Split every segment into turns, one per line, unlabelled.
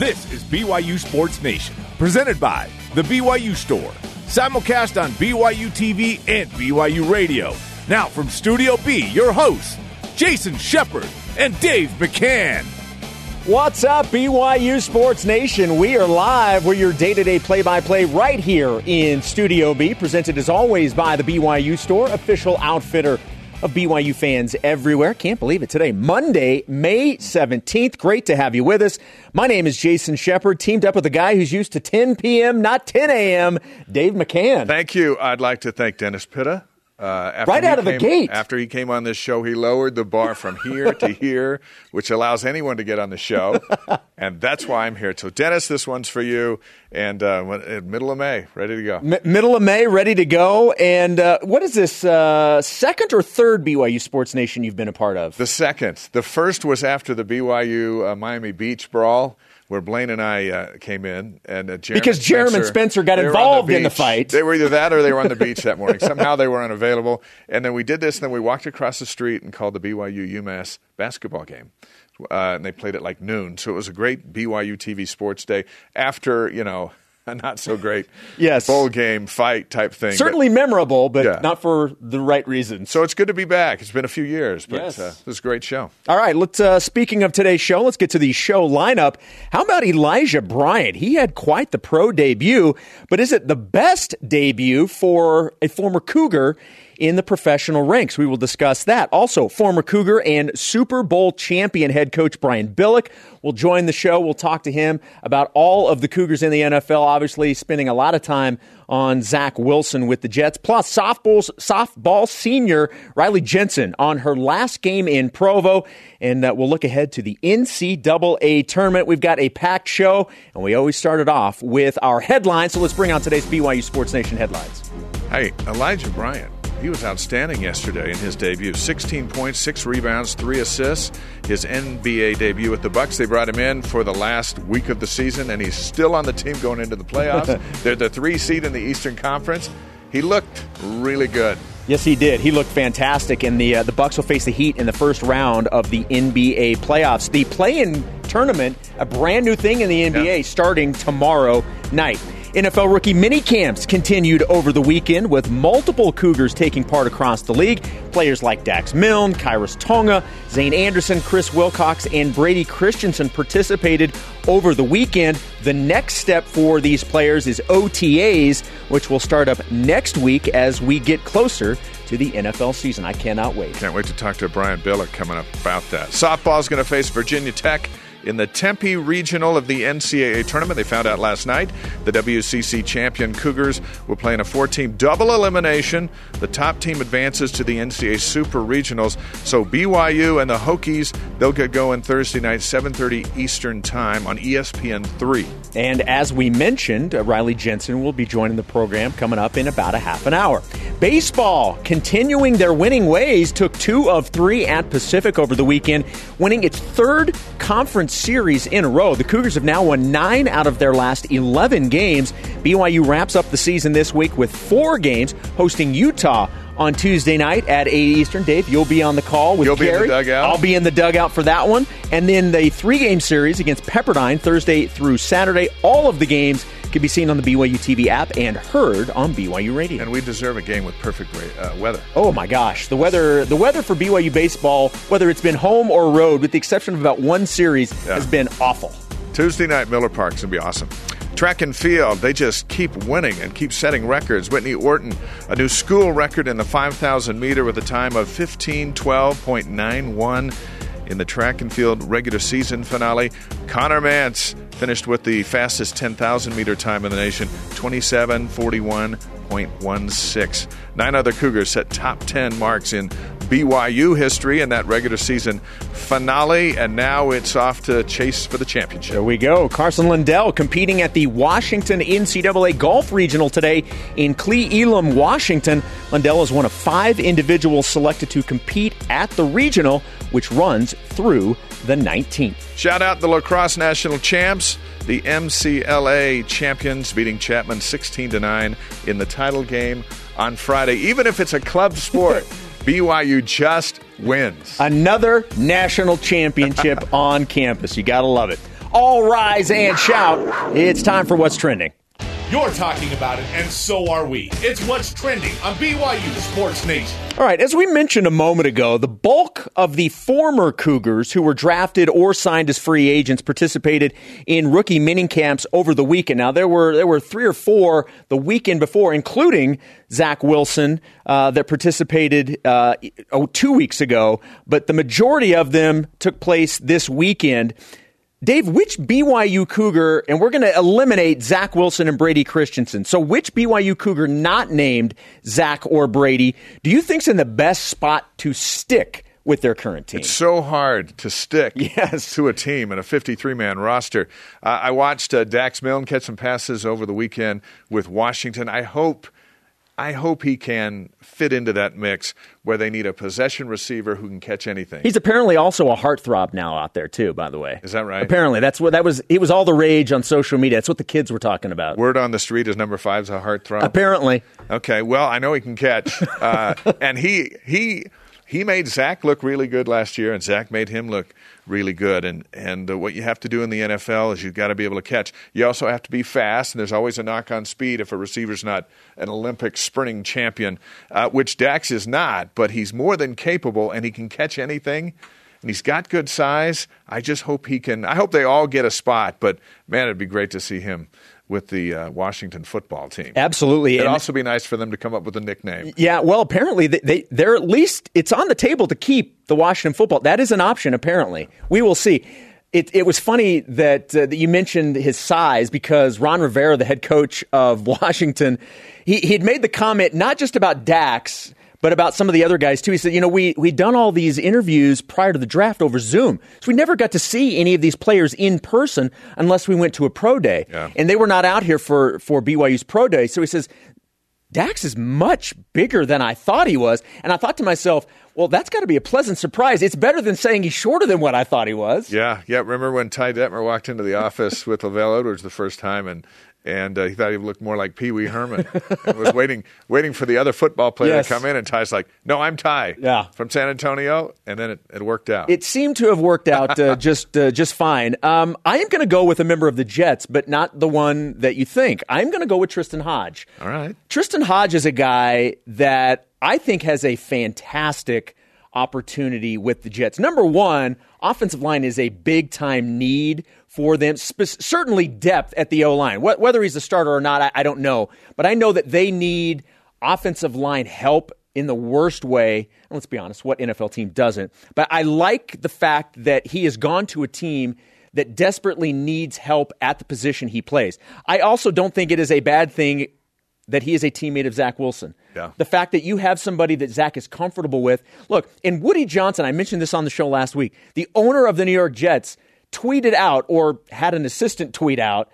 This is BYU Sports Nation, presented by The BYU Store. Simulcast on BYU TV and BYU Radio. Now from Studio B, your hosts, Jason Shepherd and Dave McCann.
What's up, BYU Sports Nation? We are live. We're your day to day play by play right here in Studio B, presented as always by the BYU Store, official outfitter of BYU fans everywhere. Can't believe it today, Monday, May 17th. Great to have you with us. My name is Jason Shepherd, teamed up with a guy who's used to 10 p.m., not 10 a.m., Dave McCann.
Thank you. I'd like to thank Dennis Pitta. Uh,
right out of
came,
the gate.
After he came on this show, he lowered the bar from here to here, which allows anyone to get on the show. and that's why I'm here. So, Dennis, this one's for you. And uh, middle of May, ready to go.
M- middle of May, ready to go. And uh, what is this, uh, second or third BYU Sports Nation you've been a part of?
The second. The first was after the BYU uh, Miami Beach brawl where Blaine and I uh, came in, and uh,
because Jeremy
Spencer,
Spencer got involved
the
in the fight.
They were either that or they were on the beach that morning. Somehow they were unavailable, and then we did this, and then we walked across the street and called the BYU UMass basketball game. Uh, and they played at like noon, so it was a great BYU TV sports day. After you know not so great
yes.
bowl game fight type thing.
Certainly but, memorable, but yeah. not for the right reasons.
So it's good to be back. It's been a few years, but
yes.
uh, this is a great show.
All right, let's. Uh, speaking of today's show, let's get to the show lineup. How about Elijah Bryant? He had quite the pro debut, but is it the best debut for a former Cougar? In the professional ranks. We will discuss that. Also, former Cougar and Super Bowl champion head coach Brian Billick will join the show. We'll talk to him about all of the Cougars in the NFL, obviously spending a lot of time on Zach Wilson with the Jets. Plus, softball, softball senior Riley Jensen on her last game in Provo. And uh, we'll look ahead to the NCAA tournament. We've got a packed show, and we always started off with our headlines. So let's bring on today's BYU Sports Nation headlines.
Hey, Elijah Bryant he was outstanding yesterday in his debut. 16 points, six rebounds, three assists. His NBA debut with the Bucks. They brought him in for the last week of the season, and he's still on the team going into the playoffs. They're the three seed in the Eastern Conference. He looked really good.
Yes, he did. He looked fantastic, and the uh, the Bucks will face the Heat in the first round of the NBA playoffs. The play-in tournament, a brand new thing in the NBA, yeah. starting tomorrow night. NFL rookie mini camps continued over the weekend with multiple Cougars taking part across the league. Players like Dax Milne, Khyiris Tonga, Zane Anderson, Chris Wilcox, and Brady Christensen participated over the weekend. The next step for these players is OTAs, which will start up next week as we get closer to the NFL season. I cannot wait.
Can't wait to talk to Brian Billick coming up about that. Softball is going to face Virginia Tech in the Tempe Regional of the NCAA tournament. They found out last night the WCC champion Cougars will play in a four team double elimination. The top team advances to the NCAA Super Regionals. So BYU and the Hokies, they'll get going Thursday night, 7.30 Eastern Time on ESPN 3.
And as we mentioned, uh, Riley Jensen will be joining the program coming up in about a half an hour. Baseball, continuing their winning ways, took two of three at Pacific over the weekend, winning its third conference series in a row. The Cougars have now won nine out of their last 11 games. BYU wraps up the season this week with four games, hosting Utah on Tuesday night at 8 Eastern. Dave, you'll be on the call with
you'll
Gary.
Be in the dugout.
I'll be in the dugout for that one. And then the three game series against Pepperdine Thursday through Saturday. All of the games can be seen on the BYU TV app and heard on BYU Radio.
And we deserve a game with perfect uh, weather.
Oh my gosh, the weather the weather for BYU baseball, whether it's been home or road, with the exception of about one series, yeah. has been awful.
Tuesday night, Miller Park's gonna be awesome. Track and field, they just keep winning and keep setting records. Whitney Orton, a new school record in the 5,000 meter with a time of 1512.91 in the track and field regular season finale. Connor Mantz finished with the fastest 10,000 meter time in the nation, 2741.16. Nine other Cougars set top 10 marks in BYU history in that regular season finale, and now it's off to chase for the championship.
There we go. Carson Lundell competing at the Washington NCAA Golf Regional today in Cle Elum, Washington. Lundell is one of five individuals selected to compete at the regional, which runs through the 19th.
Shout out the lacrosse national champs, the MCLA champions, beating Chapman 16 to 9 in the title game on Friday. Even if it's a club sport, BYU just wins.
Another national championship on campus. You got to love it. All rise and shout. It's time for What's Trending.
You're talking about it, and so are we. It's what's trending on BYU Sports Nation.
All right, as we mentioned a moment ago, the bulk of the former Cougars who were drafted or signed as free agents participated in rookie minicamps over the weekend. Now there were there were three or four the weekend before, including Zach Wilson uh, that participated uh, oh, two weeks ago, but the majority of them took place this weekend. Dave, which BYU Cougar, and we're going to eliminate Zach Wilson and Brady Christensen. So, which BYU Cougar not named Zach or Brady do you think's in the best spot to stick with their current team?
It's so hard to stick
yes.
to a team in a 53 man roster. Uh, I watched uh, Dax Milne catch some passes over the weekend with Washington. I hope I hope he can fit into that mix where they need a possession receiver who can catch anything.
He's apparently also a heartthrob now out there too. By the way,
is that right?
Apparently, that's what that was. It was all the rage on social media. That's what the kids were talking about.
Word on the street is number five's a heartthrob.
Apparently.
Okay. Well, I know he can catch, uh, and he he he made Zach look really good last year, and Zach made him look really good. And and uh, what you have to do in the NFL is you've got to be able to catch. You also have to be fast, and there's always a knock on speed if a receiver's not an Olympic sprinting champion, uh, which Dax is not. But he's more than capable, and he can catch anything. And he's got good size. I just hope he can. I hope they all get a spot. But man, it'd be great to see him with the uh, Washington football team.
Absolutely.
It'd and also be nice for them to come up with a nickname.
Yeah, well, apparently they, they they're at least it's on the table to keep the Washington football. That is an option. Apparently, we will see. It, it was funny that, uh, that you mentioned his size because Ron Rivera, the head coach of Washington, he he had made the comment not just about Dax but about some of the other guys too. He said, you know, we we'd done all these interviews prior to the draft over Zoom, so we never got to see any of these players in person unless we went to a pro day,
yeah.
and they were not out here for for BYU's pro day. So he says. Dax is much bigger than I thought he was. And I thought to myself, well, that's got to be a pleasant surprise. It's better than saying he's shorter than what I thought he was.
Yeah, yeah. Remember when Ty Detmer walked into the office with LaVell Edwards the first time and and uh, he thought he looked more like Pee Wee Herman. and was waiting, waiting for the other football player
yes.
to come in, and Ty's like, "No, I'm Ty,
yeah.
from San Antonio." And then it, it worked out.
It seemed to have worked out uh, just uh, just fine. Um, I am going to go with a member of the Jets, but not the one that you think. I'm going to go with Tristen Hoge.
All right,
Tristen Hoge is a guy that I think has a fantastic opportunity with the Jets. Number one, offensive line is a big time need for them. Sp- certainly depth at the O line. Wh- whether he's a starter or not, I-, I don't know. But I know that they need offensive line help in the worst way. And let's be honest, what NFL team doesn't? But I like the fact that he has gone to a team that desperately needs help at the position he plays. I also don't think it is a bad thing that he is a teammate of Zach Wilson.
Yeah.
The fact that you have somebody that Zach is comfortable with. Look, in Woody Johnson, I mentioned this on the show last week, the owner of the New York Jets tweeted out or had an assistant tweet out.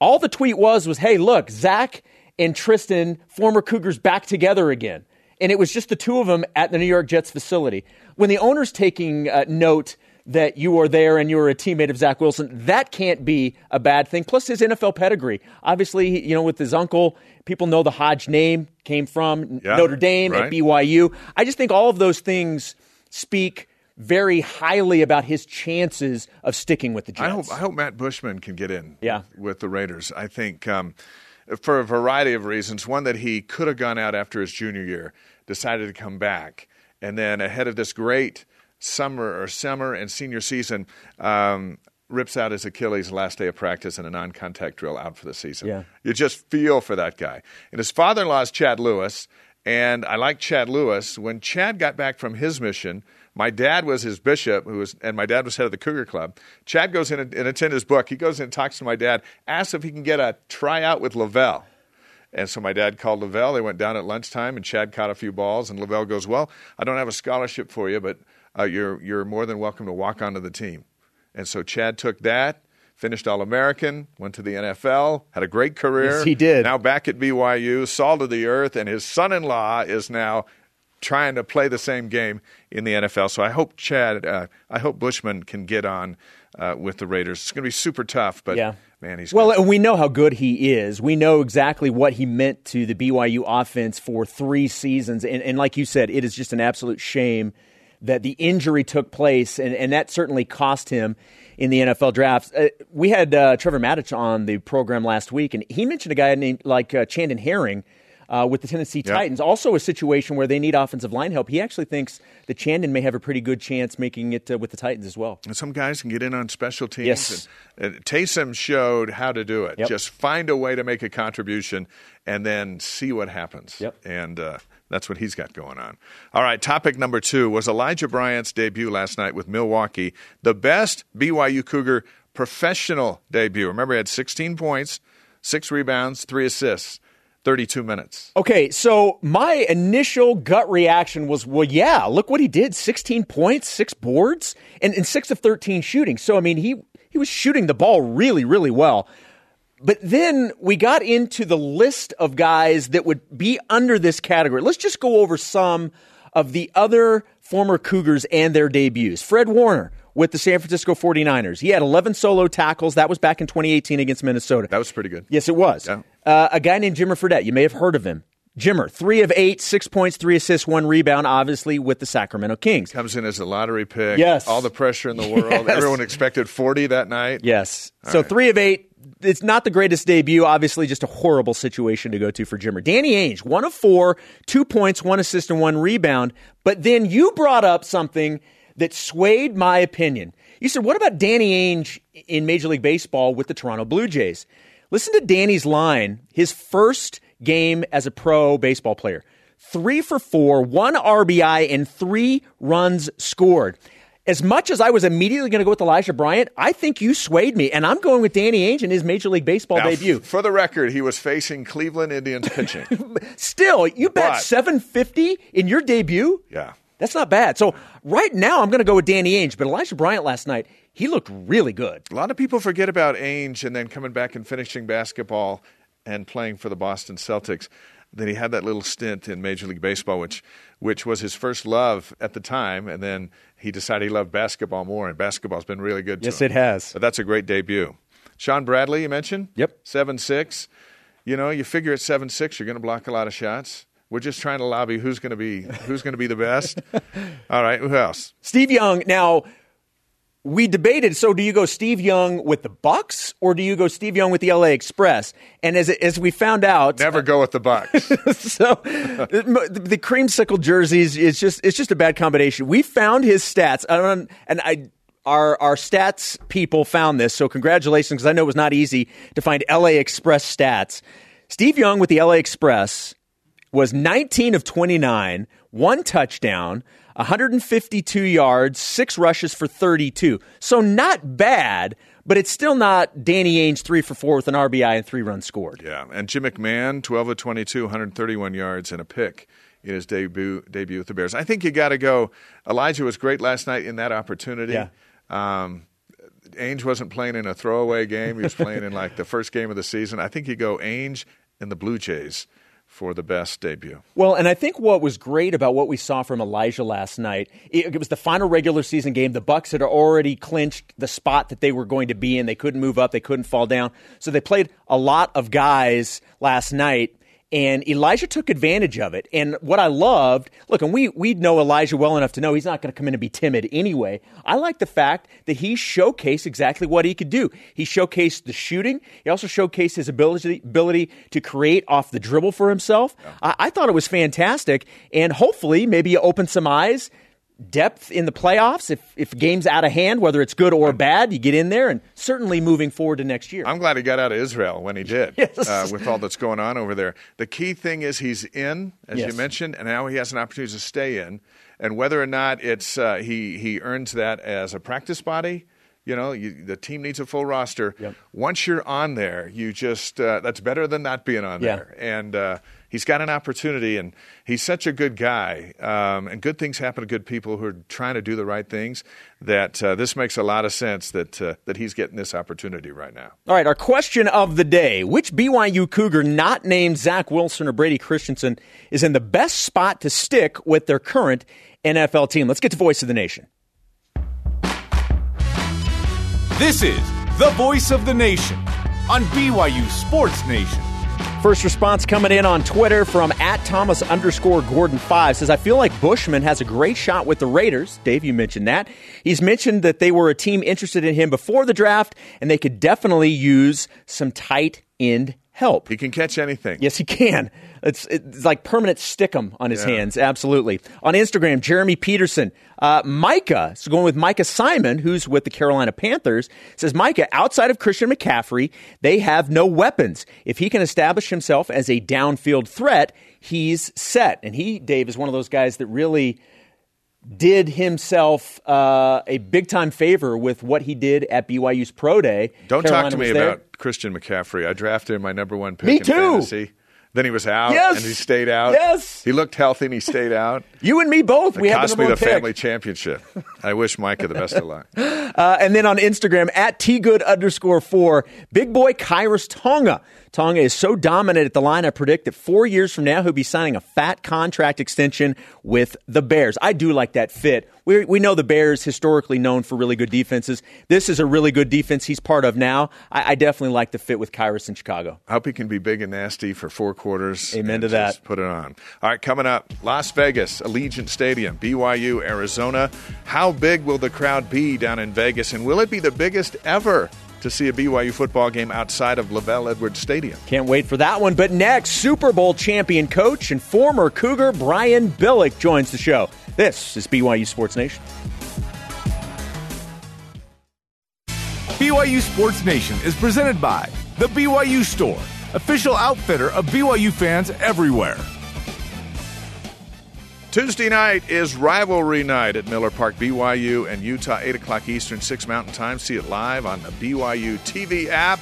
All the tweet was was, "Hey, look, Zach and Tristan, former Cougars, back together again." And it was just the two of them at the New York Jets facility. When the owner's taking uh, note that you are there and you're a teammate of Zach Wilson, that can't be a bad thing. Plus his NFL pedigree. Obviously, you know, with his uncle, people know the Hoge name came from
yeah,
Notre Dame
right.
at BYU. I just think all of those things speak very highly about his chances of sticking with the Jets.
I hope, I hope Matt Bushman can get in
yeah.
with the Raiders. I think um, for a variety of reasons. One, that he could have gone out after his junior year, decided to come back, and then ahead of this great summer or summer and senior season, um, rips out his Achilles last day of practice in a non-contact drill out for the season.
Yeah.
You just feel for that guy. And his father-in-law is Chad Lewis, and I like Chad Lewis. When Chad got back from his mission, my dad was his bishop, who was, and my dad was head of the Cougar Club. Chad goes in and, and attends his book. He goes in and talks to my dad, asks if he can get a tryout with LaVell. And so my dad called LaVell. They went down at lunchtime, and Chad caught a few balls. And LaVell goes, "Well, I don't have a scholarship for you, but uh, you're you're more than welcome to walk onto the team." And so Chad took that, finished All American, went to the NFL, had a great career.
Yes, he did.
Now back at BYU, salt of the earth, and his son-in-law is now trying to play the same game in the NFL. So I hope Chad, uh, I hope Bushman can get on uh, with the Raiders. It's going to be super tough, but
yeah.
man, he's
well.
good.
And we know how good he is. We know exactly what he meant to the BYU offense for three seasons. And, and like you said, it is just an absolute shame that the injury took place, and, and that certainly cost him in the NFL drafts. Uh, we had uh, Trevor Matich on the program last week, and he mentioned a guy named like uh, Chandon Herring. Uh, with the Tennessee yep. Titans, also a situation where they need offensive line help. He actually thinks that Chandon may have a pretty good chance making it uh, with the Titans as well.
And some guys can get in on special teams.
Yes.
And, and Taysom showed how to do it.
Yep.
Just find a way to make a contribution and then see what happens.
Yep.
And uh, that's what he's got going on. All right, topic number two was Elijah Bryant's debut last night with Milwaukee, the best BYU Cougar professional debut. Remember, he had 16 points, six rebounds, three assists. 32 minutes.
Okay, so my initial gut reaction was, well, yeah, look what he did 16 points, six boards, and, and 6 of 13 shooting. So, I mean, he, he was shooting the ball really, really well. But then we got into the list of guys that would be under this category. Let's just go over some of the other former Cougars and their debuts. Fred Warner with the San Francisco 49ers. He had 11 solo tackles. That was back in 2018 against Minnesota.
That was pretty good.
Yes, it was.
Yeah.
Uh, a guy named Jimmer Fredette. You may have heard of him. Jimmer, three of eight, six points, three assists, one rebound, obviously with the Sacramento Kings.
Comes in as a lottery pick.
Yes.
All the pressure in the world.
Yes.
Everyone expected 40 that night.
Yes.
All
so
right.
three of eight. It's not the greatest debut. Obviously, just a horrible situation to go to for Jimmer. Danny Ainge, one of four, two points, one assist, and one rebound. But then you brought up something that swayed my opinion. You said, what about Danny Ainge in Major League Baseball with the Toronto Blue Jays? Listen to Danny's line, his first game as a pro baseball player. Three for four, one RBI, and three runs scored. As much as I was immediately going to go with Elijah Bryant, I think you swayed me, and I'm going with Danny Ainge in his Major League Baseball
Now,
debut.
f- for the record, he was facing Cleveland Indians pitching.
Still, you bet
But-
750 in your debut?
yeah.
That's not bad. So right now, I'm going to go with Danny Ainge, but Elijah Bryant last night, he looked really good.
A lot of people forget about Ainge and then coming back and finishing basketball and playing for the Boston Celtics. Then he had that little stint in Major League Baseball, which which was his first love at the time, and then he decided he loved basketball more, and basketball's been really good to
Yes, it has.
But that's a great debut. Shawn Bradley, you mentioned?
Yep.
Seven six. You know, you figure at seven six you're gonna block a lot of shots. We're just trying to lobby who's gonna be who's gonna be the best. All right, who else?
Steve Young. Now, we debated. So, do you go Steve Young with the Bucks, or do you go Steve Young with the LA Express? And as as we found out,
Never go with the Bucks.
so the, the creamsicle jerseys is just it's just a bad combination. We found his stats, I don't- and I our our stats people found this. So congratulations, because I know it was not easy to find LA Express stats. Steve Young with the LA Express was 19 of 29, one touchdown, 152 yards, six rushes for 32. So not bad, but it's still not Danny Ainge three for four with an RBI and three runs scored.
Yeah, and Jim McMahon, 12 of 22, 131 yards and a pick in his debut debut with the Bears. I think you got to go. Elijah was great last night in that opportunity.
Yeah.
Um, Ainge wasn't playing in a throwaway game. He was playing in like the first game of the season. I think you go Ainge and the Blue Jays for the best debut.
Well, and I think what was great about what we saw from Elijah last night, it, it was the final regular season game. The Bucks had already clinched the spot that they were going to be in. They couldn't move up, they couldn't fall down. So they played a lot of guys last night. And Elijah took advantage of it. And what I loved, look, and we we know Elijah well enough to know he's not going to come in and be timid anyway. I like the fact that he showcased exactly what he could do. He showcased the shooting. He also showcased his ability ability to create off the dribble for himself. I, I thought it was fantastic, and hopefully maybe you open some eyes. Depth in the playoffs. If if game's out of hand, whether it's good or bad, you get in there, and certainly moving forward to next year.
I'm glad he got out of Israel when he did,
Yes.
uh, with all that's going on over there. The key thing is he's in, as
Yes.
you mentioned, and now he has an opportunity to stay in. And whether or not it's uh, he he earns that as a practice body, you know, you, the team needs a full roster.
Yep.
Once you're on there, you just uh, that's better than not being on
Yeah.
there. And uh, he's got an opportunity, and he's such a good guy. Um, and good things happen to good people who are trying to do the right things. That uh, this makes a lot of sense that uh, that he's getting this opportunity right now.
All right, our question of the day Which BYU Cougar not named Zach Wilson or Brady Christensen is in the best spot to stick with their current NFL team? Let's get to Voice of the Nation.
This is the voice of the nation on BYU Sports Nation.
First response coming in on Twitter from at Thomas underscore Gordon five says, I feel like Bushman has a great shot with the Raiders. Dave, you mentioned that. He's mentioned that they were a team interested in him before the draft, and they could definitely use some tight end help.
He can catch anything.
Yes, he can. It's, it's like permanent stickum on his
Yeah.
hands. Absolutely. On Instagram, Jeremy Peterson, uh, Micah, so going with Micah Simon, who's with the Carolina Panthers, says Micah, outside of Christian McCaffrey, they have no weapons. If he can establish himself as a downfield threat, he's set. And he, Dave, is one of those guys that really did himself uh, a big time favor with what he did at BYU's Pro Day.
Don't
Carolina
talk to me about Christian McCaffrey. I drafted him my number one pick
Me
in
too.
fantasy. Then he was out,
Yes.
and he stayed out.
Yes.
he looked healthy, and he stayed out.
You and me both. We
it
had
cost
the
me the
pick.
family championship. I wish Micah the best of luck.
Uh, and then on Instagram, at tgood underscore four, big boy Khyiris Tonga. Tonga is so dominant at the line, I predict that four years from now, he'll be signing a fat contract extension with the Bears. I do like that fit. We, we know the Bears historically known for really good defenses. This is a really good defense he's part of now. I, I definitely like the fit with Khyiris in Chicago.
I hope he can be big and nasty for four quarters.
Amen to that.
just Put it on. All right, coming up, Las Vegas, Allegiant Stadium, BYU, Arizona. How big will the crowd be down in Vegas, and will it be the biggest ever to see a BYU football game outside of LaVell Edwards Stadium?
Can't wait for that one. But next, Super Bowl champion coach and former Cougar Brian Billick joins the show. This is BYU Sports Nation.
BYU Sports Nation is presented by The BYU Store, official outfitter of BYU fans everywhere.
Tuesday night is rivalry night at Miller Park, BYU and Utah, 8 o'clock Eastern, 6 Mountain Time. See it live on the BYU TV app.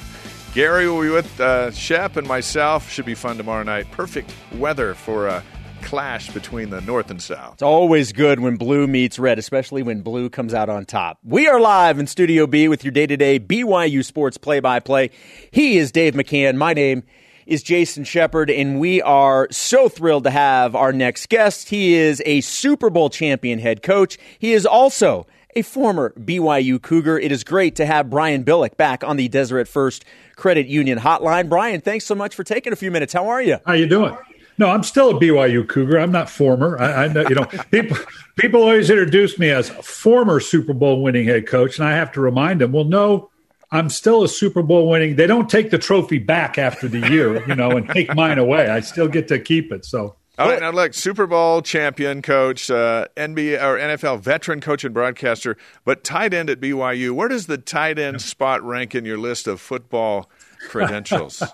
Gary will be with uh, Shep and myself. Should be fun tomorrow night. Perfect weather for a clash between the North and South.
It's always good when blue meets red, especially when blue comes out on top. We are live in Studio B with your day to day BYU sports play by play. He is Dave McCann. My name is Jason Shepherd, and we are so thrilled to have our next guest. He is a Super Bowl champion head coach. He is also a former BYU Cougar. It is great to have Brian Billick back on the Deseret First Credit Union hotline. Brian, thanks so much for taking a few minutes. How are you?
How you doing? No, I'm still a BYU Cougar. I'm not former. I, I know, you know, people people always introduce me as former Super Bowl winning head coach, and I have to remind them, well, no, I'm still a Super Bowl winning. They don't take the trophy back after the year, you know, and take mine away. I still get to keep it. So
All right, now look, Super Bowl champion coach, uh, NBA or NFL veteran coach and broadcaster, but tight end at BYU. Where does the tight end spot rank in your list of football credentials?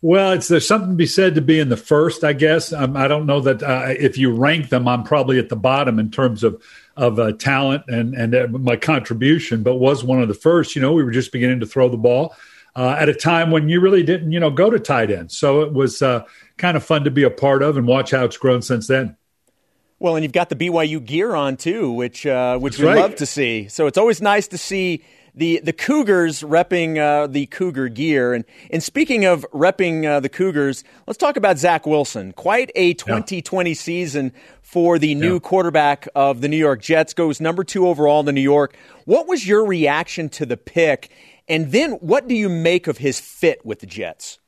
Well, it's there's something to be said to be in the first, I guess. Um, I don't know that uh, if you rank them, I'm probably at the bottom in terms of of uh, talent and and uh, my contribution. But was one of the first. You know, we were just beginning to throw the ball uh, at a time when you really didn't, you know, go to tight end. So it was uh, kind of fun to be a part of and watch how it's grown since then.
Well, and you've got the BYU gear on too, which uh, which
That's
we
right.
love to see. So it's always nice to see the the Cougars repping uh, the Cougar gear. And and speaking of repping uh, the Cougars, let's talk about Zach Wilson. Quite a 2020 season for the new
Yeah.
quarterback of the New York Jets. Goes number two overall to New York. What was your reaction to the pick? And then what do you make of his fit with the Jets?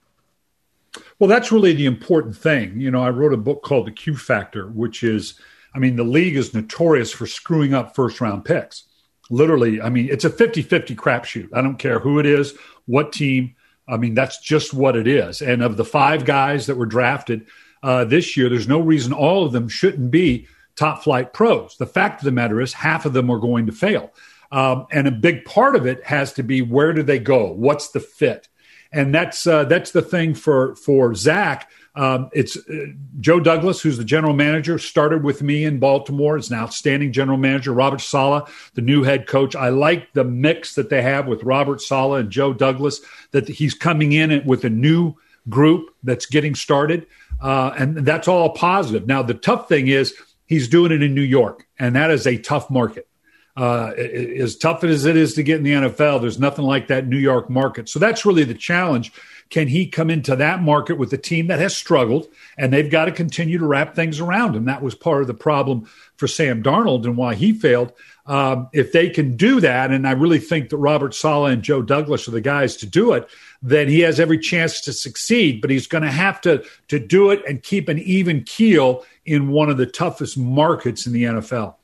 Well, that's really the important thing. You know, I wrote a book called The Q Factor, which is, I mean, the league is notorious for screwing up first round picks. Literally, I mean, it's a 50 50 crapshoot. I don't care who it is, what team. I mean, that's just what it is. And of the five guys that were drafted uh, this year, there's no reason all of them shouldn't be top flight pros. The fact of the matter is, half of them are going to fail. Um, and a big part of it has to be where do they go? What's the fit? and that's uh, that's the thing for for Zach. Um, it's uh, Joe Douglas, who's the general manager, started with me in Baltimore. Is an outstanding general manager. Robert Saleh, the new head coach. I like the mix that they have with Robert Saleh and Joe Douglas. That he's coming in with a new group that's getting started, uh, and that's all positive. Now the tough thing is he's doing it in New York, and that is a tough market uh, as tough as it is to get in the NFL, there's nothing like that New York market. So that's really the challenge. Can he come into that market with a team that has struggled and they've got to continue to wrap things around him? That was part of the problem for Sam Darnold and why he failed. Um, if they can do that, and I really think that Robert Saleh and Joe Douglas are the guys to do it, then he has every chance to succeed. But he's going to have to to do it and keep an even keel in one of the toughest markets in the NFL.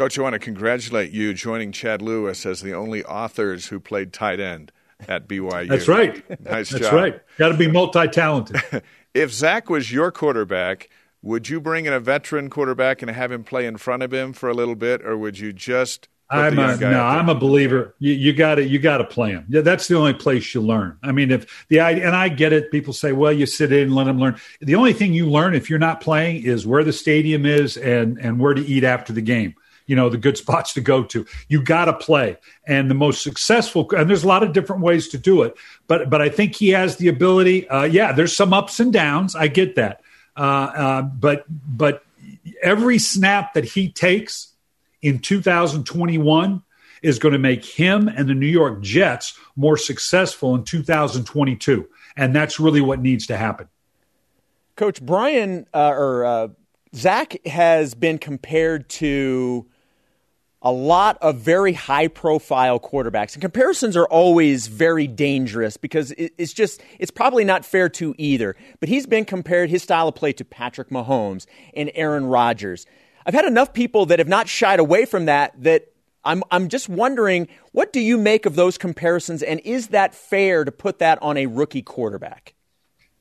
Coach, I want to congratulate you joining Chad Lewis as the only authors who played tight end at BYU.
That's right.
Nice
That's
job.
right. Got to be multi talented.
if Zach was your quarterback, would you bring in a veteran quarterback and have him play in front of him for a little bit, or would you just?
I'm a, no, I'm a believer. You got to you got to play him. Yeah, that's the only place you learn. I mean, if the and I get it. People say, well, you sit in and let them learn. The only thing you learn if you're not playing is where the stadium is and and where to eat after the game you know the good spots to go to. You got to play. And the most successful and there's a lot of different ways to do it. But but i think he has the ability uh, yeah there's some ups and downs. I get that. Uh, uh, but but every snap that he takes in 2021 is going to make him and the new york jets more successful in 2022 and that's really what needs to happen.
Coach brian uh, or uh, zach has been compared to a lot of very high profile quarterbacks. And comparisons are always very dangerous because it's just, it's probably not fair to either. But he's been compared his style of play to Patrick Mahomes and Aaron Rodgers. I've had enough people that have not shied away from that that I'm, I'm just wondering what do you make of those comparisons and is that fair to put that on a rookie quarterback?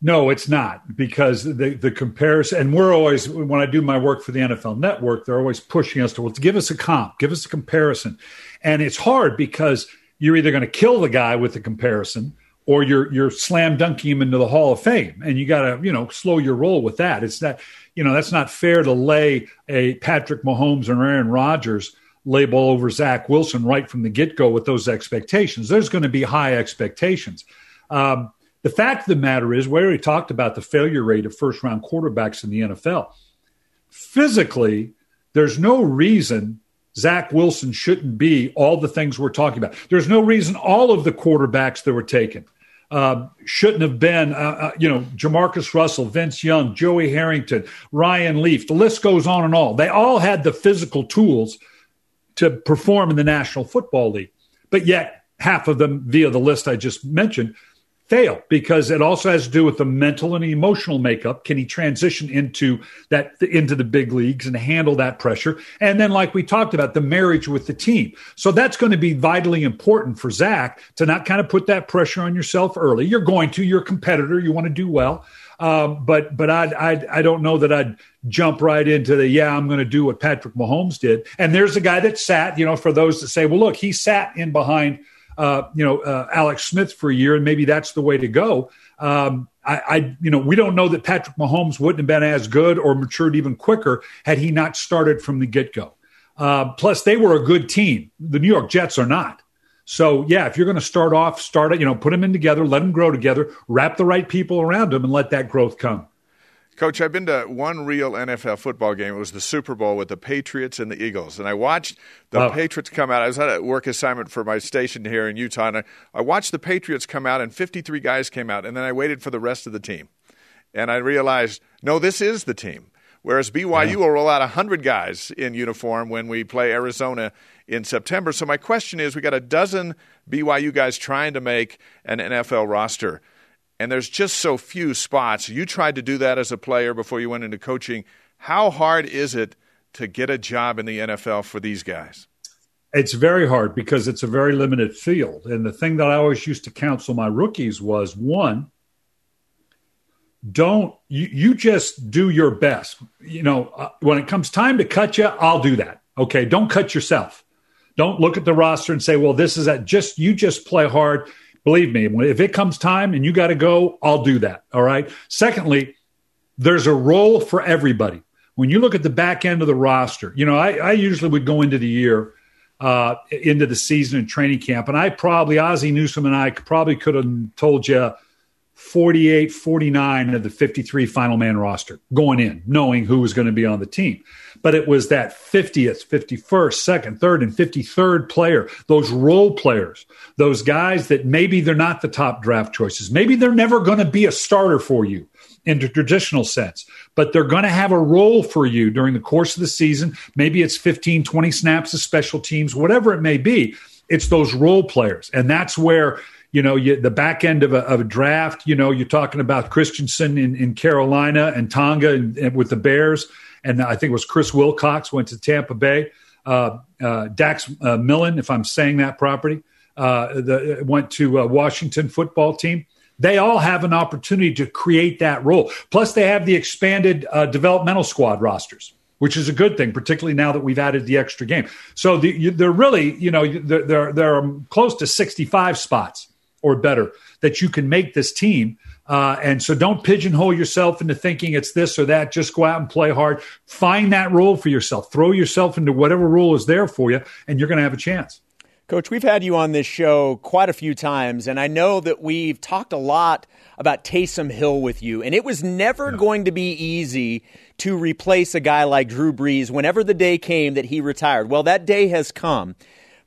No, it's not because the the comparison, and we're always when I do my work for the NFL Network, they're always pushing us to well, give us a comp, give us a comparison, and it's hard because you're either going to kill the guy with the comparison or you're you're slam dunking him into the Hall of Fame, and you got to you know slow your roll with that. It's that you know that's not fair to lay a Patrick Mahomes or Aaron Rodgers label over Zach Wilson right from the get go with those expectations. There's going to be high expectations. Um, the fact of the matter is, we already talked about the failure rate of first round quarterbacks in the NFL. Physically, there's no reason Zach Wilson shouldn't be all the things we're talking about. There's no reason all of the quarterbacks that were taken uh, shouldn't have been, uh, uh, you know, JaMarcus Russell, Vince Young, Joey Harrington, Ryan Leaf. The list goes on and on. They all had the physical tools to perform in the National Football League, but yet half of them, via the list I just mentioned, fail because it also has to do with the mental and emotional makeup. Can he transition into that into the big leagues and handle that pressure? And then, like we talked about, the marriage with the team. So that's going to be vitally important for Zach to not kind of put that pressure on yourself early. You're going to, you're a competitor, you want to do well. Um, but but I, I I don't know that I'd jump right into the yeah I'm going to do what Patrick Mahomes did. And there's a guy that sat, you know, for those that say, well, look, he sat in behind uh, you know, uh, Alex Smith for a year, and maybe that's the way to go. Um, I, I, you know, we don't know that Patrick Mahomes wouldn't have been as good or matured even quicker had he not started from the get go. Uh, plus, they were a good team. The New York Jets are not. So, yeah, if you're going to start off, start it, you know, put them in together, let them grow together, wrap the right people around them, and let that growth come.
Coach, I've been to one real NFL football game. It was the Super Bowl with the Patriots and the Eagles. And I watched the. Patriots come out. I was at a work assignment for my station here in Utah. And I, I watched the Patriots come out, and 53 guys came out. And then I waited for the rest of the team. And I realized, no, this is the team. Whereas BYU yeah. will roll out 100 guys in uniform when we play Arizona in September. So my question is we got a dozen BYU guys trying to make an NFL roster and there's just so few spots. You tried to do that as a player before you went into coaching. How hard is it to get a job in the NFL for these guys?
It's very hard because it's a very limited field. And the thing that I always used to counsel my rookies was one, don't you, you just do your best. You know, uh, when it comes time to cut you, I'll do that. Okay. Don't cut yourself. Don't look at the roster and say, well, this is that. Just you just play hard Believe me, if it comes time and you got to go, I'll do that. All right. Secondly, there's a role for everybody. When you look at the back end of the roster, you know, I, I usually would go into the year, uh, into the season and training camp, and I probably, Ozzie Newsome and I probably could have told you 48, 49 of the 53 final man roster going in, knowing who was going to be on the team. But it was that 50th, 51st, 2nd, 3rd, and 53rd player, those role players, those guys that maybe they're not the top draft choices. Maybe they're never going to be a starter for you in the traditional sense, but they're going to have a role for you during the course of the season. Maybe it's 15, 20 snaps of special teams, whatever it may be. It's those role players. And that's where you know, you, the back end of a, of a, draft, you know, you're talking about Christensen in, in Carolina and Tonga and, and with the Bears. And I think it was Chris Wilcox went to Tampa Bay. Uh, uh, Dax uh, Milne, if I'm saying that property, uh, the, went to Washington football team. They all have an opportunity to create that role. Plus, they have the expanded uh, developmental squad rosters which is a good thing, particularly now that we've added the extra game. So the, you, they're really, you know, there are close to 65 spots or better that you can make this team. Uh, and so don't pigeonhole yourself into thinking it's this or that. Just go out and play hard. Find that role for yourself. Throw yourself into whatever role is there for you, and you're going to have a chance.
Coach, we've had you on this show quite a few times, and I know that we've talked a lot about Taysom Hill with you, and it was never yeah. going to be easy to replace a guy like Drew Brees whenever the day came that he retired. Well, that day has come.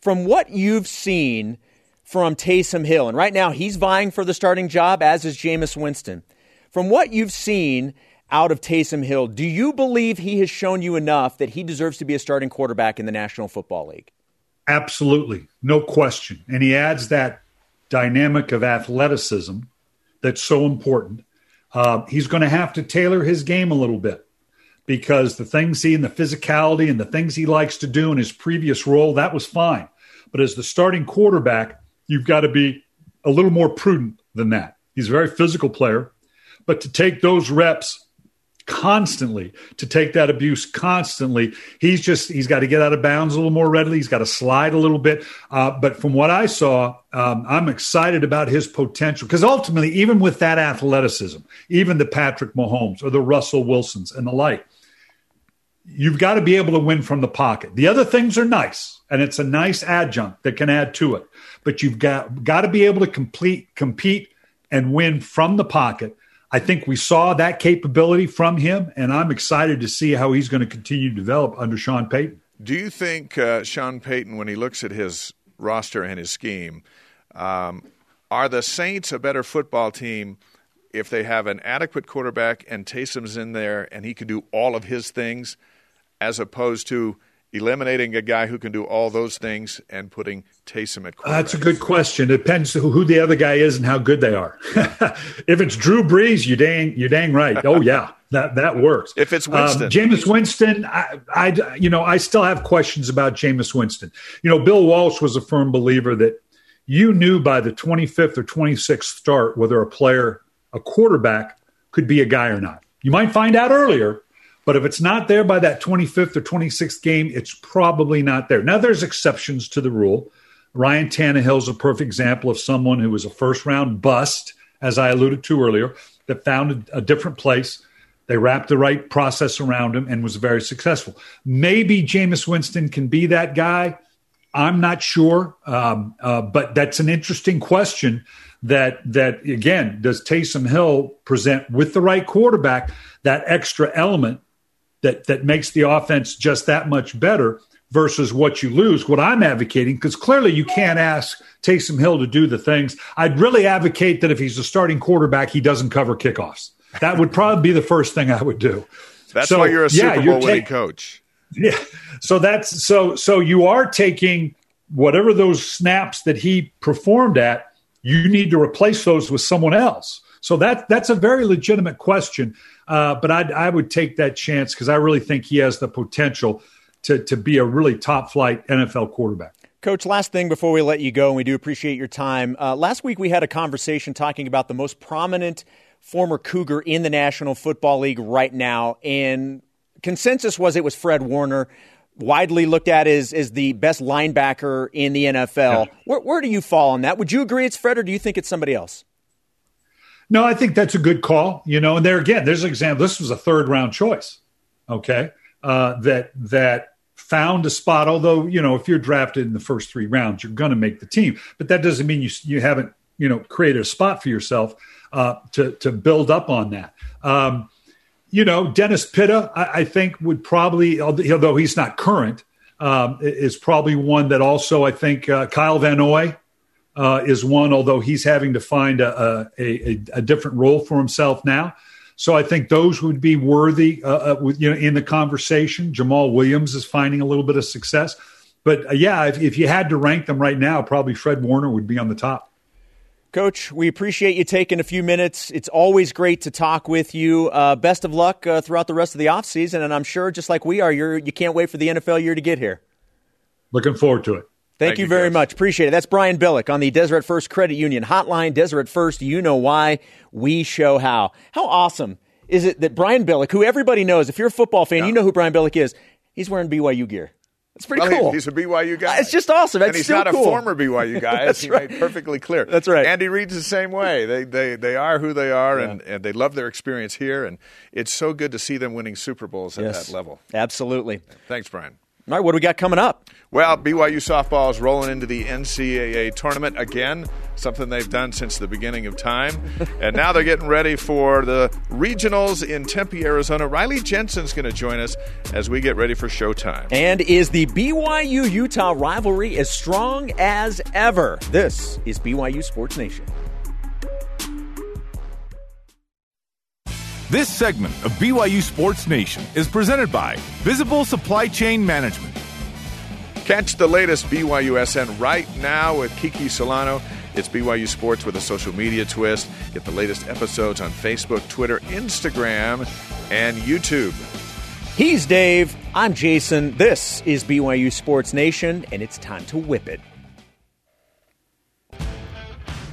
From what you've seen – from Taysom Hill. And right now, he's vying for the starting job, as is Jameis Winston. From what you've seen out of Taysom Hill, do you believe he has shown you enough that he deserves to be a starting quarterback in the National Football League?
Absolutely. No question. And he adds that dynamic of athleticism that's so important. Uh, he's going to have to tailor his game a little bit because the things he and the physicality and the things he likes to do in his previous role, that was fine. But as the starting quarterback, you've got to be a little more prudent than that. He's a very physical player, but to take those reps constantly, to take that abuse constantly, he's just he's got to get out of bounds a little more readily. He's got to slide a little bit. Uh, but from what I saw, um, I'm excited about his potential because ultimately, even with that athleticism, even the Patrick Mahomes or the Russell Wilsons and the like, you've got to be able to win from the pocket. The other things are nice, and it's a nice adjunct that can add to it. But you've got got to be able to complete, compete, and win from the pocket. I think we saw that capability from him, and I'm excited to see how he's going to continue to develop under Sean Payton.
Do you think uh, Sean Payton, when he looks at his roster and his scheme, um, are the Saints a better football team if they have an adequate quarterback and Taysom's in there and he can do all of his things? as opposed to eliminating a guy who can do all those things and putting Taysom at quarterback?
That's a good question. It depends who the other guy is and how good they are. if it's Drew Brees, you dang, you dang right. Oh yeah, that that works.
If it's Winston,
um, Jameis Winston, I, I, you know, I still have questions about Jameis Winston. You know, Bill Walsh was a firm believer that you knew by the 25th or 26th start whether a player, a quarterback, could be a guy or not. You might find out earlier, but if it's not there by that 25th or 26th game, it's probably not there. Now, there's exceptions to the rule. Ryan Tannehill is a perfect example of someone who was a first round bust, as I alluded to earlier, that found a, a different place. They wrapped the right process around him and was very successful. Maybe Jameis Winston can be that guy. I'm not sure, um, uh, but that's an interesting question. That that again, does Taysom Hill present with the right quarterback that extra element that that makes the offense just that much better versus what you lose. What I'm advocating, because clearly you can't ask Taysom Hill to do the things. I'd really advocate that if he's a starting quarterback, he doesn't cover kickoffs. That would probably be the first thing I would do.
That's so, why you're a Super yeah, Bowl winning coach.
Yeah. So that's so so you are taking whatever those snaps that he performed at, you need to replace those with someone else. So that that's a very legitimate question. Uh, but I'd, I would take that chance because I really think he has the potential to, to be a really top flight NFL quarterback.
Coach, last thing before we let you go, and we do appreciate your time. Uh, last week we had a conversation talking about the most prominent former Cougar in the National Football League right now, and consensus was it was Fred Warner, widely looked at as, as the best linebacker in the NFL. Where, where do you fall on that? Would you agree it's Fred, or do you think it's somebody else?
No, I think that's a good call. You know, and there again, there's an example. This was a third round choice. Okay, uh, that that found a spot. Although you know, if you're drafted in the first three rounds, you're going to make the team. But that doesn't mean you you haven't you know created a spot for yourself uh, to to build up on that. Um, you know, Dennis Pitta, I, I, think would probably, although he's not current, um, is probably one that also I think uh, Kyle Van Noy uh, is one, although he's having to find a, a, a, different role for himself now. So I think those would be worthy, uh, uh, with, you know, in the conversation. Jamaal Williams is finding a little bit of success, but uh, yeah, if, if you had to rank them right now, probably Fred Warner would be on the top.
Coach, we appreciate you taking a few minutes. It's always great to talk with you. Uh, best of luck uh, throughout the rest of the offseason. And I'm sure, just like we are, you're, you can't wait for the NFL year to get here.
Looking forward to it.
Thank, Thank you, you very guys. much. Appreciate it. That's Brian Billick on the Deseret First Credit Union Hotline. Deseret First, you know why. We show how. How awesome is it that Brian Billick, who everybody knows, if you're a football fan, yeah. you know who Brian Billick is, he's wearing BYU gear. It's pretty
well,
cool.
He's a BYU guy.
It's just awesome. That's
and he's not
cool.
a former BYU guy, That's he right. made perfectly clear.
That's right.
Andy Reid's the same way. They they they are who they are, yeah. and, and they love their experience here. And it's so good to see them winning Super Bowls at yes. that level.
Absolutely.
Thanks, Brian.
All right, what do we got coming up?
Well, BYU softball is rolling into the NCAA tournament again, something they've done since the beginning of time. and now they're getting ready for the regionals in Tempe, Arizona. Riley Jensen's going to join us as we get ready for showtime.
And is the BYU Utah rivalry as strong as ever? This is BYU Sports Nation.
This segment of BYU Sports Nation is presented by Visible Supply Chain Management.
Catch the latest BYUSN right now with Kiki Solano. It's BYU Sports with a social media twist. Get the latest episodes on Facebook, Twitter, Instagram, and YouTube.
He's Dave. I'm Jason. This is BYU Sports Nation, and it's time to whip it.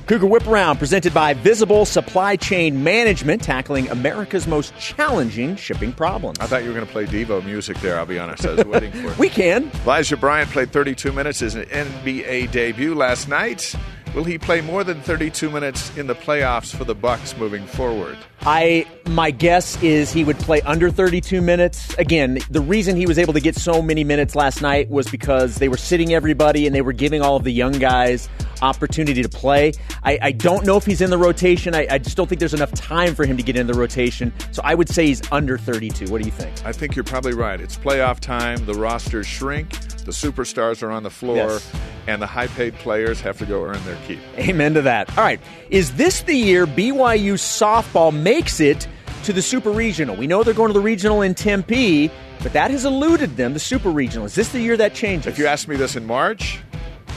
Cougar Whip Around, presented by Visible Supply Chain Management, tackling America's most challenging shipping problems.
I thought you were going to play Devo music there, I'll be honest. I was waiting for it.
we can.
Elijah Bryant played 32 minutes as an NBA debut last night. Will he play more than 32 minutes in the playoffs for the Bucks moving forward?
I my guess is he would play under 32 minutes. Again, the reason he was able to get so many minutes last night was because they were sitting everybody and they were giving all of the young guys opportunity to play. I, I don't know if he's in the rotation. I, I, just don't think there's enough time for him to get in the rotation. So I would say he's under 32. What do you think?
I think you're probably right. It's playoff time. The rosters shrink. The superstars are on the floor. Yes and the high paid players have to go earn their keep.
Amen to that. All right. Is this the year BYU softball makes it to the Super Regional? We know they're going to the regional in Tempe, but that has eluded them, the Super Regional. Is this the year that changes?
If you asked me this in March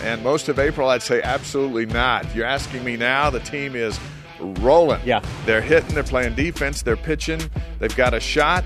and most of April, I'd say absolutely not. You're asking me now, the team is rolling.
Yeah.
They're hitting, they're playing defense, they're pitching, they've got a shot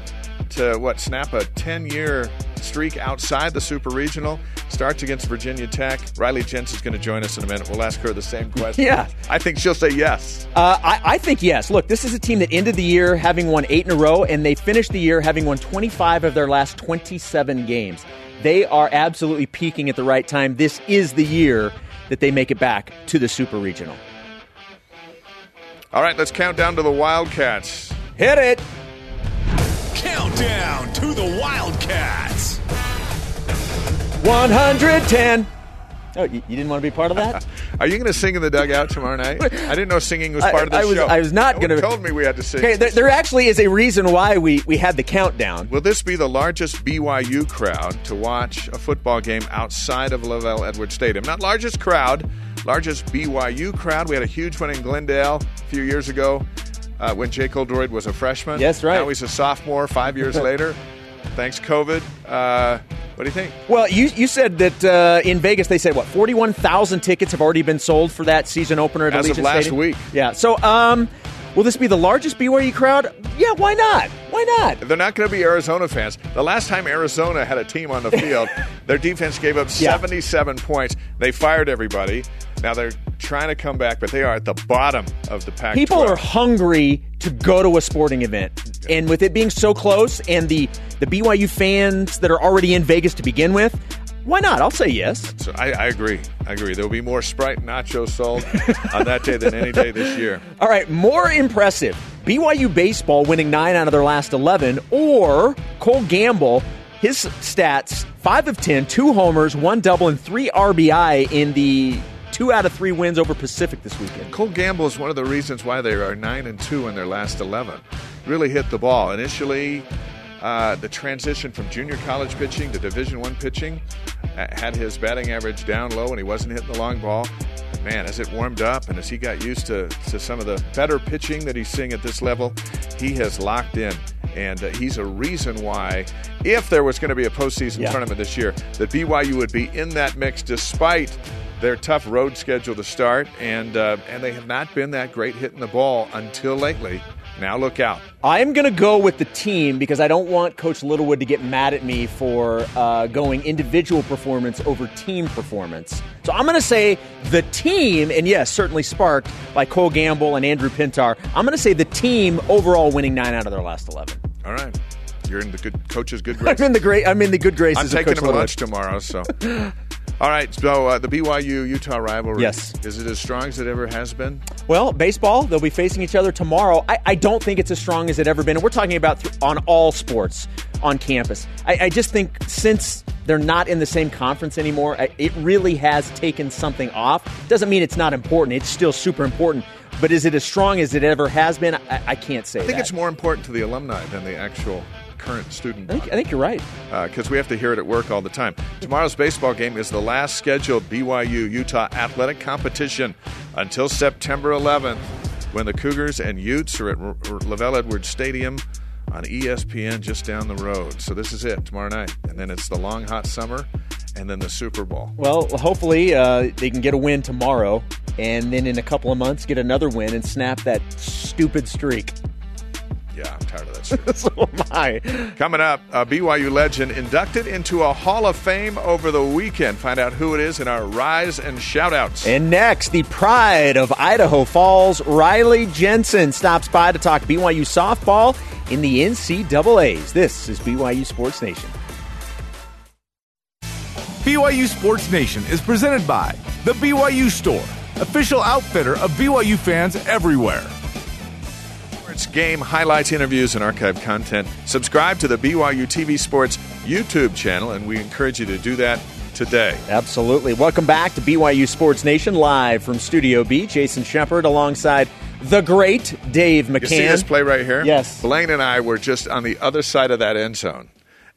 to what snap a 10 year streak outside the super regional. Starts against virginia tech. Riley jensen's going to join us in a minute. We'll ask her the same question.
Yeah.
I think she'll say yes.
Uh, I, I, think yes. Look this is a team that ended the year having won eight in a row and they finished the year having won 25 of their last 27 games. They are absolutely peaking at the right time. This is the year that they make it back to the super regional.
All right let's count down to the wildcats.
Hit it.
Countdown to the Wildcats.
110. Oh, you, you didn't want to be part of that?
Are you going to sing in the dugout tomorrow night? I didn't know singing was part of the
I was,
show.
I was not going to.
Told me we had to sing.
Okay, there, there, actually is a reason why we we had the countdown.
Will this be the largest BYU crowd to watch a football game outside of LaVell Edwards Stadium? Not largest crowd, largest BYU crowd. We had a huge one in Glendale a few years ago uh, when Jake Oldroyd was a freshman.
Yes, right.
Now he's a sophomore five years later. Thanks, COVID. Uh, what do you think?
Well, you, you said that uh, in Vegas they said what forty one thousand tickets have already been sold for that season opener at
As
Allegiant
of last
Stadium.
week.
Yeah. So, um, will this be the largest BYU crowd? Yeah. Why not? Why not?
They're not going to be Arizona fans. The last time Arizona had a team on the field, their defense gave up seventy seven yeah. points. They fired everybody. Now they're trying to come back, but they are at the bottom of the pack.
People are hungry to go to a sporting event, and with it being so close, and the the BYU fans that are already in Vegas to begin with, why not? I'll say yes.
So I, I, agree. I agree. There will be more Sprite nachos sold on that day than any day this year.
All right, more impressive. BYU baseball winning nine out of their last 11, or Cole Gamble, his stats five of 10, two homers, one double, and three RBI in the two out of three wins over Pacific this weekend.
Cole Gamble is one of the reasons why they are nine and two in their last eleven. Really hit the ball initially. Uh, the transition from junior college pitching to Division One pitching uh, had his batting average down low, and he wasn't hitting the long ball. man, as it warmed up and as he got used to, to some of the better pitching that he's seeing at this level, he has locked in. And uh, he's a reason why, if there was going to be a postseason
Yeah.
tournament this year, that BYU would be in that mix despite their tough road schedule to start. And, uh, and they have not been that great hitting the ball until lately. Now look out.
I'm going to go with the team because I don't want Coach Littlewood to get mad at me for uh, going individual performance over team performance. So I'm going to say the team, and yes, certainly sparked by Cole Gamble and Andrew Pintar. I'm going to say the team overall winning nine out of their last 11.
All right. You're in the good coach's good
I'm in the great. I'm in the good graces.
I'm
of
taking
Coach
him
Littlewood.
lunch tomorrow, so. All right, so uh, the BYU Utah rivalry.
Yes.
Is it as strong as it ever has been?
Well, baseball, they'll be facing each other tomorrow. I, I don't think it's as strong as it ever been. And we're talking about th- on all sports on campus. I, I just think since they're not in the same conference anymore, I, it really has taken something off. Doesn't mean it's not important. It's still super important. But is it as strong as it ever has been? I, I can't say
I think
that.
it's more important to the alumni than the actual current student
I think, I think you're right.
because we have to hear it at work all the time. Tomorrow's baseball game is the last scheduled BYU Utah athletic competition until September 11th when the Cougars and Utes are at R- R- LaVell Edwards Stadium on ESPN just down the road. So this is it tomorrow night. And then it's the long, hot summer and then the Super Bowl.
Well, hopefully uh, they can get a win tomorrow, and then in a couple of months get another win and snap that stupid streak.
Yeah, I'm tired of that. Super
so am I.
Coming up, a BYU legend inducted into a Hall of Fame over the weekend. Find out who it is in our Rise and Shoutouts.
And next, the pride of Idaho Falls, Riley Jensen, stops by to talk BYU softball in the NCAAs. This is BYU Sports Nation.
BYU Sports Nation is presented by The BYU Store, official outfitter of BYU fans everywhere.
Sports game highlights, interviews, and archive content. Subscribe to the BYU TV Sports YouTube channel, and we encourage you to do that today.
Absolutely. Welcome back to BYU Sports Nation, live from Studio B. Jason Shepherd alongside the great Dave McCann.
You see this play right here?
Yes.
Blaine and I were just on the other side of that end zone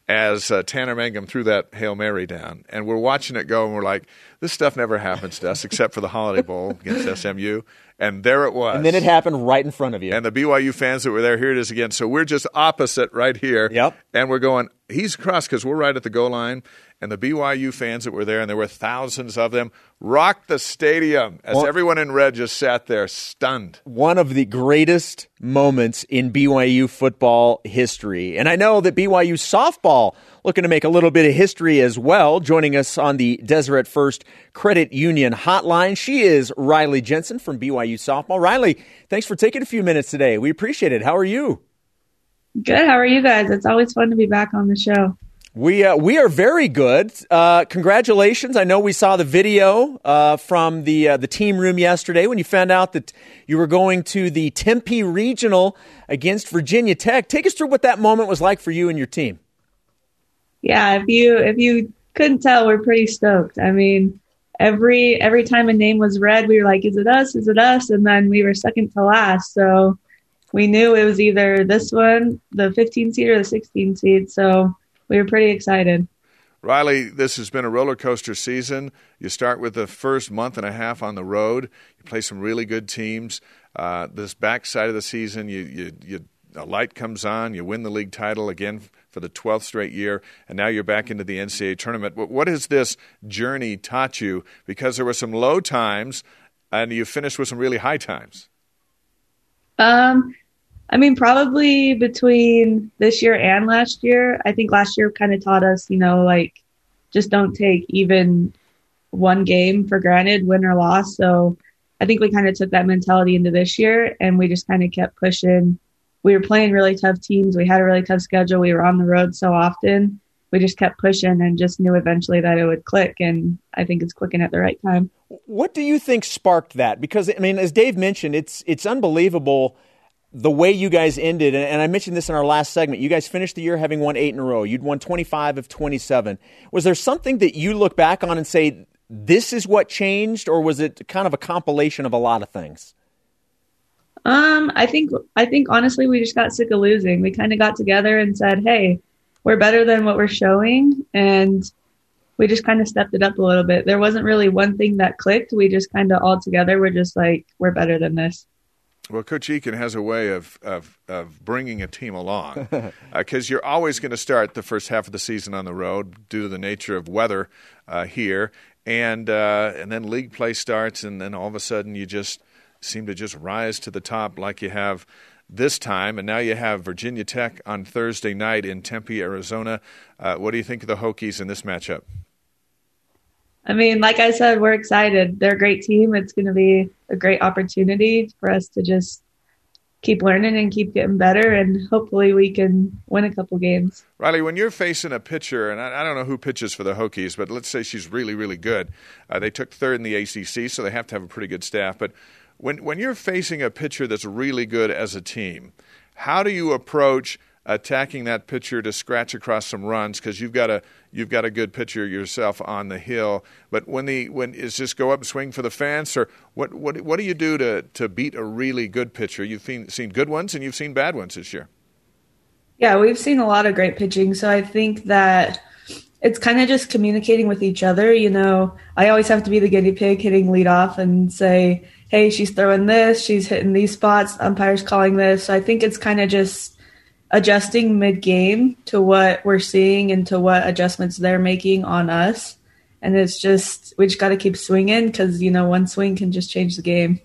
as uh, Tanner Mangum threw that Hail Mary down. And we're watching it go, and we're like, this stuff never happens to us except for the Holiday Bowl against SMU. And there it was.
And then it happened right in front of you.
and the BYU fans that were there, here it is again. So we're just opposite right here.
Yep.
And we're going, he's across because we're right at the goal line. And the BYU fans that were there, and there were thousands of them, rocked the stadium as
Well-
everyone in red just sat there stunned.
one of the greatest moments in BYU football history. And I know that BYU softball looking to make a little bit of history as well. Joining us on the Deseret First Credit Union hotline, she is Riley Jensen from BYU softball. Riley, thanks for taking a few minutes today. We appreciate it. How are you?
Good. How are you guys? It's always fun to be back on the show.
We uh, we are very good. Uh, congratulations! I know we saw the video uh, from the uh, the team room yesterday when you found out that you were going to the Tempe Regional against Virginia Tech. Take us through what that moment was like for you and your team.
Yeah, if you if you couldn't tell, we're pretty stoked. I mean, every every time a name was read, we were like, "Is it us? Is it us?" And then we were second to last, so we knew it was either this one, the 15 seed, or the 16 seed. So we were pretty excited.
Riley, this has been a roller coaster season. You start with the first month and a half on the road. You play some really good teams. Uh, this backside of the season, you, you, you, a light comes on. You win the league title again for the 12th straight year, and now you're back into the NCAA tournament. What, what has this journey taught you? Because there were some low times, and you finished with some really high times.
Um, I mean, probably between this year and last year. I think last year kind of taught us, you know, like just don't take even one game for granted, win or loss. So I think we kind of took that mentality into this year and we just kind of kept pushing. We were playing really tough teams. We had a really tough schedule. We were on the road so often. We just kept pushing and just knew eventually that it would click. And I think it's clicking at the right time.
What do you think sparked that? Because I mean, as Dave mentioned, it's it's unbelievable the way you guys ended. And, I mentioned this in our last segment. You guys finished the year having won eight in a row. You'd won twenty five of twenty seven. Was there something that you look back on and say? this is what changed, or was it kind of a compilation of a lot of things?
Um, I think I think honestly, we just got sick of losing. We kind of got together and said, "Hey, we're better than what we're showing," and we just kind of stepped it up a little bit. There wasn't really one thing that clicked. We just kind of all together were just like, "We're better than this."
Well, Coach Eakin has a way of, of, of bringing a team along because uh, you're always going to start the first half of the season on the road due to the nature of weather uh, here, and uh, and then league play starts, and then all of a sudden you just seem to just rise to the top like you have this time, and now you have Virginia Tech on Thursday night in Tempe, Arizona. Uh, what do you think of the Hokies in this matchup?
I mean, like I said, we're excited. They're a great team. It's going to be a great opportunity for us to just keep learning and keep getting better, and hopefully we can win a couple games.
Riley, when you're facing a pitcher, and I, I don't know who pitches for the Hokies, but let's say she's really, really good. Uh, they took third in the ACC, so they have to have a pretty good staff. But when when you're facing a pitcher that's really good as a team, how do you approach? Attacking that pitcher to scratch across some runs because you've got a you've got a good pitcher yourself on the hill. But when the when is just go up and swing for the fence or what what what do you do to to beat a really good pitcher? You've seen seen good ones and you've seen bad ones this year.
Yeah, we've seen a lot of great pitching. So I think that it's kind of just communicating with each other. You know, I always have to be the guinea pig hitting lead off and say, hey, she's throwing this, she's hitting these spots, umpire's calling this. So I think it's kind of just adjusting mid game to what we're seeing and to what adjustments they're making on us. And it's just, we just got to keep swinging because, you know, one swing can just change the game.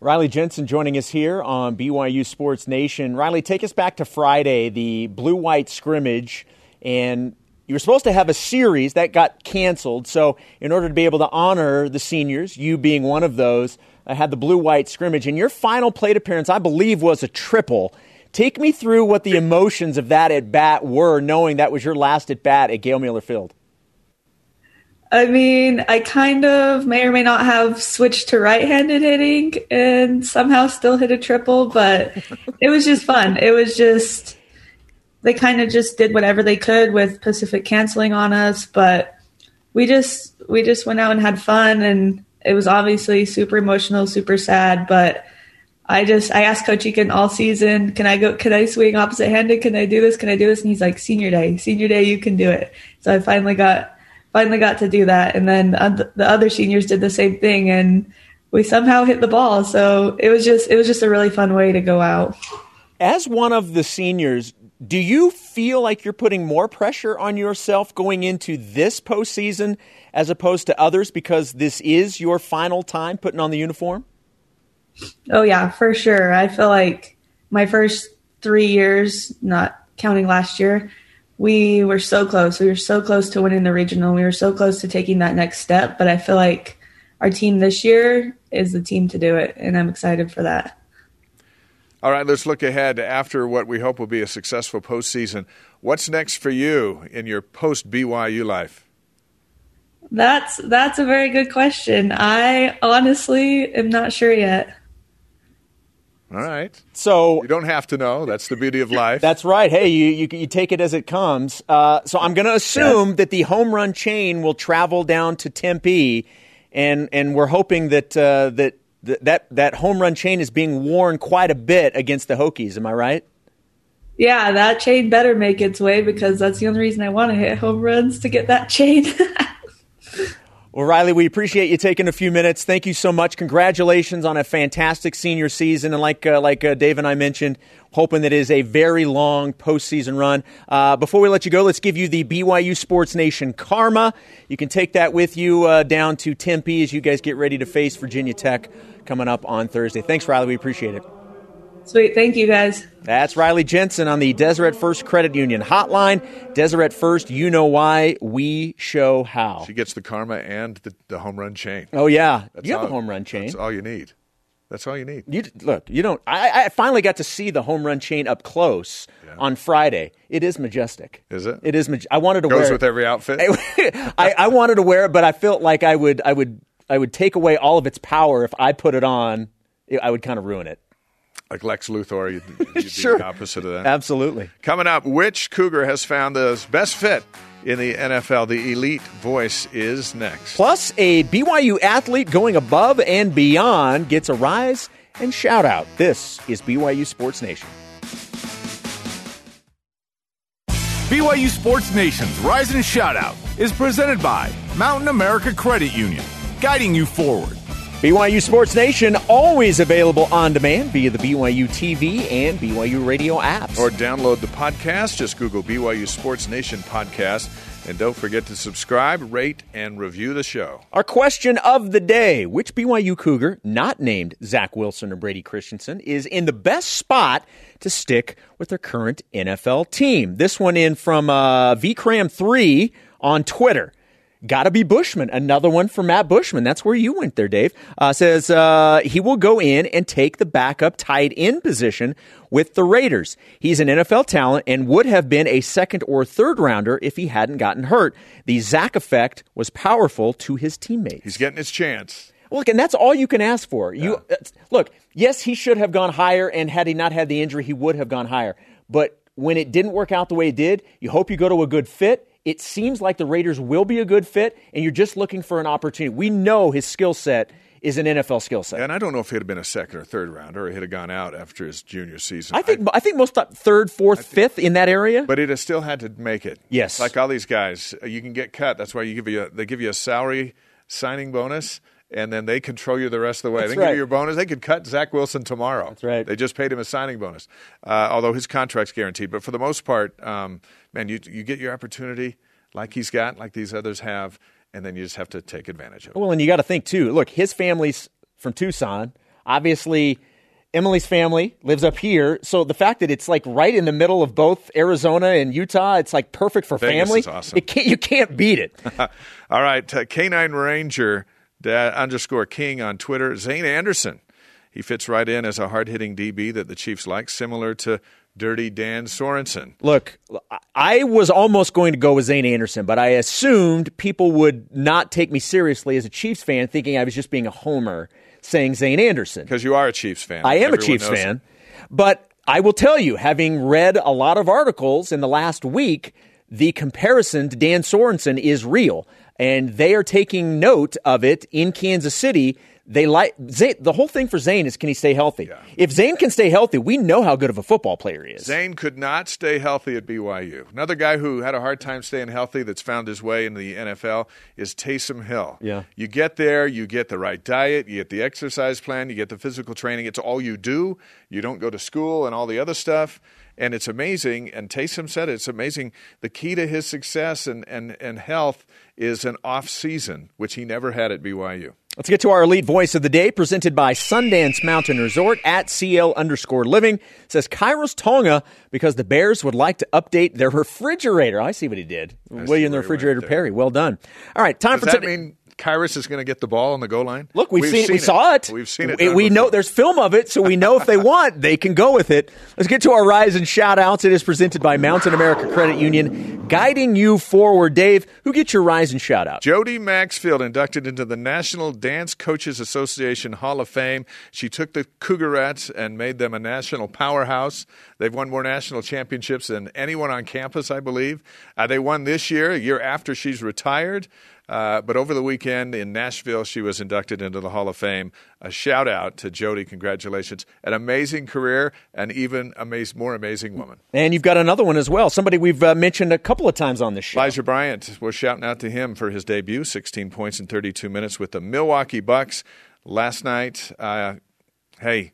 Riley Jensen joining us here on BYU Sports Nation. Riley, take us back to Friday, the blue white scrimmage. And you were supposed to have a series that got canceled. So, in order to be able to honor the seniors, you being one of those, I had the blue white scrimmage. And your final plate appearance, I believe, was a triple. Take me through what the emotions of that at bat were, knowing that was your last at bat at Gail Miller Field.
I mean, I kind of may or may not have switched to right handed hitting and somehow still hit a triple, but it was just fun. It was just, they kind of just did whatever they could with Pacific canceling on us, but we just, we just went out and had fun and it was obviously super emotional, super sad, but I just I asked Coach Eakin all season, can I go? Can I swing opposite handed? Can I do this? Can I do this? And he's like, senior day, senior day, you can do it. So I finally got finally got to do that, and then the other seniors did the same thing, and we somehow hit the ball. So it was just it was just a really fun way to go out.
As one of the seniors, do you feel like you're putting more pressure on yourself going into this postseason as opposed to others because this is your final time putting on the uniform?
Oh yeah, for sure. I feel like my first three years, not counting last year, we were so close. We were so close to winning the regional. We were so close to taking that next step. But I feel like our team this year is the team to do it, and I'm excited for that.
All right, let's look ahead after what we hope will be a successful postseason. What's next for you in your post BYU life?
That's that's a very good question. I honestly am not sure yet.
All right.
So
you don't have to know. That's the beauty of life.
That's right. Hey, you you, you take it as it comes. Uh, so I'm going to assume yeah. that the home run chain will travel down to Tempe, and and we're hoping that uh, that that that home run chain is being worn quite a bit against the Hokies. Am I right?
Yeah, that chain better make its way because that's the only reason I want to hit home runs to get that chain.
Well, Riley, we appreciate you taking a few minutes. Thank you so much. Congratulations on a fantastic senior season, and like uh, like uh, Dave and I mentioned, hoping that it is a very long postseason run. Uh, before we let you go, let's give you the BYU Sports Nation Karma. You can take that with you uh, down to Tempe as you guys get ready to face Virginia Tech coming up on Thursday. Thanks, Riley. We appreciate it.
Sweet. Thank you, guys.
That's Riley Jensen on the Deseret First Credit Union hotline. Deseret First, you know why, we show how.
She gets the karma and the, the home run chain.
Oh, yeah. That's you have all, a home run chain.
That's all you need. That's all you need.
You Look, you don't. I, I finally got to see the home run chain up close yeah. on Friday. It is majestic.
Is it?
It is. I wanted to
Goes
wear it.
with every outfit.
I, I wanted to wear it, but I felt like I would, I would, I would take away all of its power if I put it on. I would kind of ruin it.
Like Lex Luthor, you'd, you'd be
Sure.
the opposite of that.
Absolutely.
Coming up, which Cougar has found the best fit in the NFL? The elite voice is next.
Plus, a BYU athlete going above and beyond gets a rise and shout out. This is BYU Sports Nation.
BYU Sports Nation's Rise and Shoutout is presented by Mountain America Credit Union, guiding you forward.
BYU Sports Nation always available on demand via the BYU TV and BYU radio apps.
Or download the podcast. Just Google BYU Sports Nation podcast. And don't forget to subscribe, rate, and review the show.
Our question of the day Which BYU Cougar, not named Zach Wilson or Brady Christensen, is in the best spot to stick with their current NFL team? This one in from uh, VCram3 on Twitter. Gotta be Bushman. Another one for Matt Bushman. That's where you went there, Dave. Uh, says uh, he will go in and take the backup tight end position with the Raiders. He's an NFL talent and would have been a second or third rounder if he hadn't gotten hurt. The Zach effect was powerful to his teammates.
He's getting his chance.
Look, and that's all you can ask for. You uh, look. Yes, he should have gone higher, and had he not had the injury, he would have gone higher. But when it didn't work out the way it did, you hope you go to a good fit. It seems like the Raiders will be a good fit, and you're just looking for an opportunity. We know his skill set is an NFL skill set.
And I don't know if he'd have been a second or third rounder or he'd have gone out after his junior season.
I think I, think most thought third, fourth, fifth in that area.
But he'd have still had to make it.
Yes.
Like all these guys, uh, you can get cut. That's why you give you a, they give you a salary signing bonus, and then they control you the rest of the way.
That's
they give
right.
you your bonus. They could cut Zach Wilson tomorrow. That's
right.
They just paid him a signing bonus, uh, although his contract's guaranteed. But for the most part, um, man, you you get your opportunity like he's got, like these others have, and then you just have to take advantage of it.
Well, and you got to think too. Look, his family's from Tucson. Obviously, Emily's family lives up here. So the fact that it's like right in the middle of both Arizona and Utah, it's like perfect for
Vegas
family.
awesome.
It can't, you can't beat it.
All right, uh, Canine Ranger da- underscore King on Twitter. Zayne Anderson, he fits right in as a hard hitting DB that the Chiefs like, similar to Dirty Dan Sorensen.
Look, I was almost going to go with Zayne Anderson, but I assumed people would not take me seriously as a Chiefs fan, thinking I was just being a homer saying Zayne Anderson.
Because you are a Chiefs fan.
I am
Everyone
a Chiefs fan,
it.
but I will tell you, having read a lot of articles in the last week, the comparison to Dan Sorensen is real, and they are taking note of it in Kansas City. They like Zayne, the whole thing for Zayne is can he stay healthy? If Zayne can stay healthy, we know how good of a football player he is.
Zayne could not stay healthy at BYU. Another guy who had a hard time staying healthy that's found his way in the NFL is Taysom Hill.
Yeah.
You get there, you get the right diet, you get the exercise plan, you get the physical training. It's all you do. You don't go to school and all the other stuff. And it's amazing. And Taysom said it, it's amazing. The key to his success and, and, and health is an off season, which he never had at BYU.
Let's get to our elite voice of the day, presented by Sundance Mountain Resort at CL underscore living. Says Khyiris Tonga because the Bears would like to update their refrigerator. I see what he did. William the refrigerator. Perry. Well done. All right, time
Does
for
that
today.
mean Khyiris is going to get the ball on the goal line?
Look, we've, seen, it. We saw it.
We've seen it.
We, we know there's film of it, so we know if they want, they can go with it. Let's get to our rise and shout outs. It is presented by Mountain America Credit Union, guiding you forward. Dave, who gets your rise and shout out?
Jody Maxfield inducted into the National Dance Coaches Association Hall of Fame. She took the Cougarettes and made them a national powerhouse. They've won more national championships than anyone on campus, I believe. Uh, they won this year, a year after she's retired. Uh, but over the weekend in Nashville, she was inducted into the Hall of Fame. A shout out to Jody. Congratulations. An amazing career and even amaz- more amazing woman.
And you've got another one as well. Somebody we've uh, mentioned a couple of times on this show.
Elijah Bryant, we're shouting out to him for his debut, 16 points in 32 minutes with the Milwaukee Bucks last night. Uh, hey,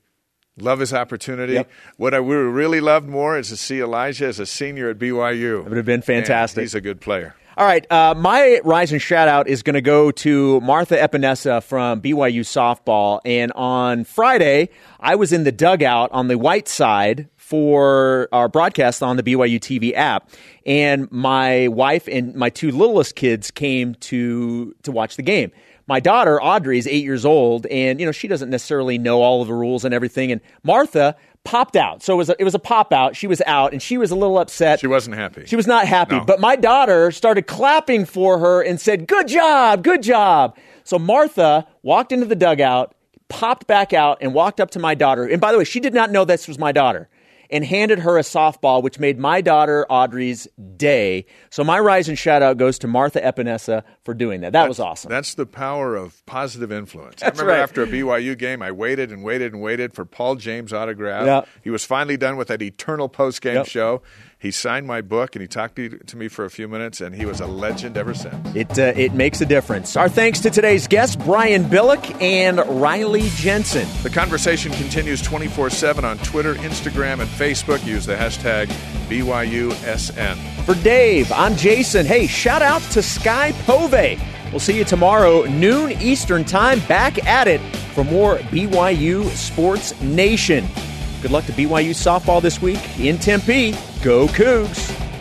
love his opportunity.
Yep.
What I would really loved more is to see Elijah as a senior at BYU. It
would have been fantastic.
he's a good player.
All right, uh, my rise and shout out is going to go to Martha Epinesa from BYU softball. And on Friday, I was in the dugout on the white side for our broadcast on the BYU TV app, and my wife and my two littlest kids came to to watch the game. My daughter Audrey is eight years old, and you know she doesn't necessarily know all of the rules and everything. And Martha popped out, so it was a, it was a pop out. She was out, and she was a little upset.
She wasn't happy.
She was not happy.
No.
But my daughter started clapping for her and said, Good job, good job. So Martha walked into the dugout, popped back out and walked up to my daughter. And by the way, she did not know this was my daughter and handed her a softball, which made my daughter Audrey's day. So my rise and shout out goes to Martha Epinesa for doing that. That
that's,
was awesome.
That's the power of positive influence.
That's
I remember
right.
after a BYU game, I waited and waited and waited for Paul James' autograph.
Yeah.
He was finally done with that eternal post game
Yep.
show. He signed my book and he talked to, me for a few minutes, and he was a legend ever since.
It uh, it makes a difference. Our thanks to today's guests, Brian Billick and Riley Jensen.
The conversation continues 24 7 on Twitter, Instagram, and Facebook. Use the hashtag BYUSN.
For Dave, I'm Jason. Hey, shout out to Sky Pove. We'll see you tomorrow, noon Eastern Time, back at it for more BYU Sports Nation. Good luck to BYU softball this week in Tempe. Go Cougs!